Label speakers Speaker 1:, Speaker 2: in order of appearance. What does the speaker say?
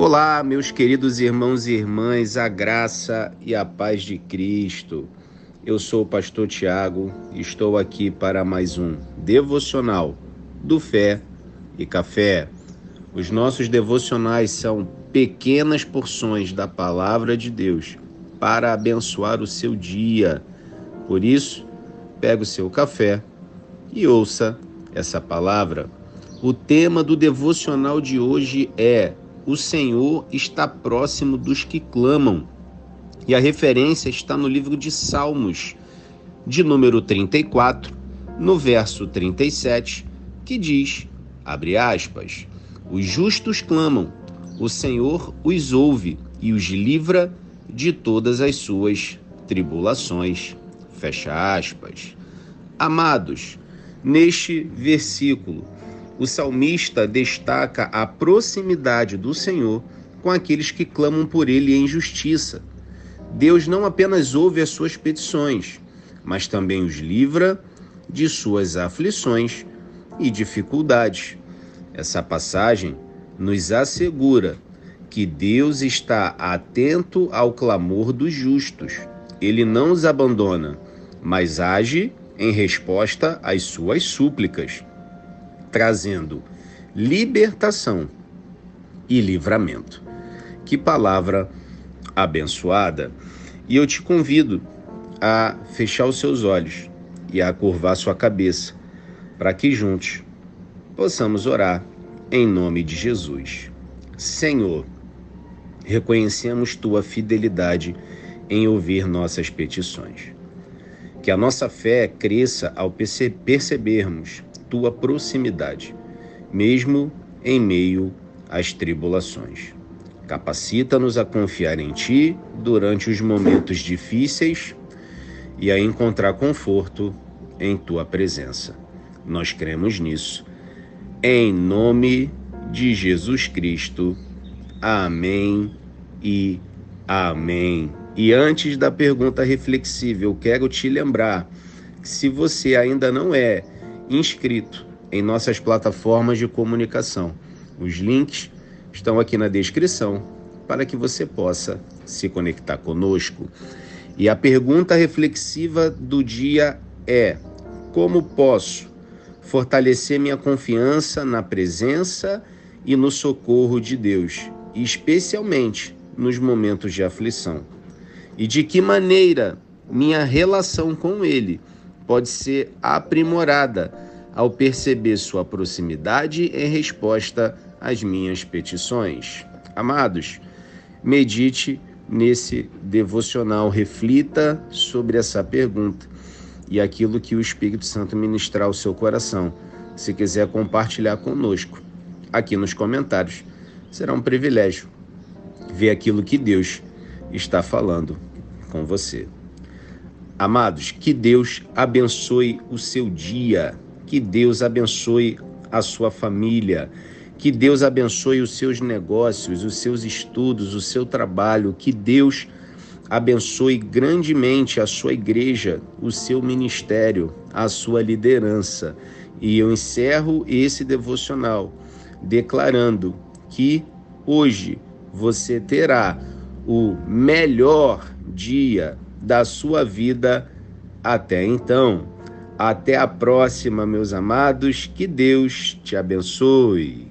Speaker 1: Olá, meus queridos irmãos e irmãs, a graça e a paz de Cristo. Eu sou o pastor Tiago e estou aqui para mais um devocional do Fé e Café. Os nossos devocionais são pequenas porções da palavra de Deus para abençoar o seu dia. Por isso, pegue o seu café e ouça essa palavra. O tema do devocional de hoje é o Senhor está próximo dos que clamam. E a referência está no livro de Salmos, de número 34, no verso 37, que diz, abre aspas, os justos clamam, o Senhor os ouve e os livra de todas as suas tribulações. Fecha aspas. Amados, neste versículo, o salmista destaca a proximidade do Senhor com aqueles que clamam por ele em justiça. Deus não apenas ouve as suas petições, mas também os livra de suas aflições e dificuldades. Essa passagem nos assegura que Deus está atento ao clamor dos justos. Ele não os abandona, mas age em resposta às suas súplicas trazendo libertação e livramento. Que palavra abençoada! E eu te convido a fechar os seus olhos e a curvar sua cabeça, para que juntos possamos orar em nome de Jesus. Senhor, reconhecemos tua fidelidade em ouvir nossas petições. Que a nossa fé cresça ao percebermos tua proximidade, mesmo em meio às tribulações. Capacita-nos a confiar em Ti durante os momentos difíceis e a encontrar conforto em Tua presença. Nós cremos nisso. Em nome de Jesus Cristo. Amém e amém. E antes da pergunta reflexiva, eu quero te lembrar que se você ainda não é inscrito em nossas plataformas de comunicação. Os links estão aqui na descrição para que você possa se conectar conosco. E a pergunta reflexiva do dia é: como posso fortalecer minha confiança na presença e no socorro de Deus, especialmente nos momentos de aflição? E de que maneira minha relação com Ele pode ser aprimorada ao perceber sua proximidade em resposta às minhas petições. Amados, medite nesse devocional, reflita sobre essa pergunta e aquilo que o Espírito Santo ministrar ao seu coração. Se quiser compartilhar conosco aqui nos comentários, será um privilégio ver aquilo que Deus está falando com você. Amados, que Deus abençoe o seu dia, que Deus abençoe a sua família, que Deus abençoe os seus negócios, os seus estudos, o seu trabalho, que Deus abençoe grandemente a sua igreja, o seu ministério, a sua liderança. E eu encerro esse devocional declarando que hoje você terá o melhor dia da sua vida até então. Até a próxima, meus amados. Que Deus te abençoe.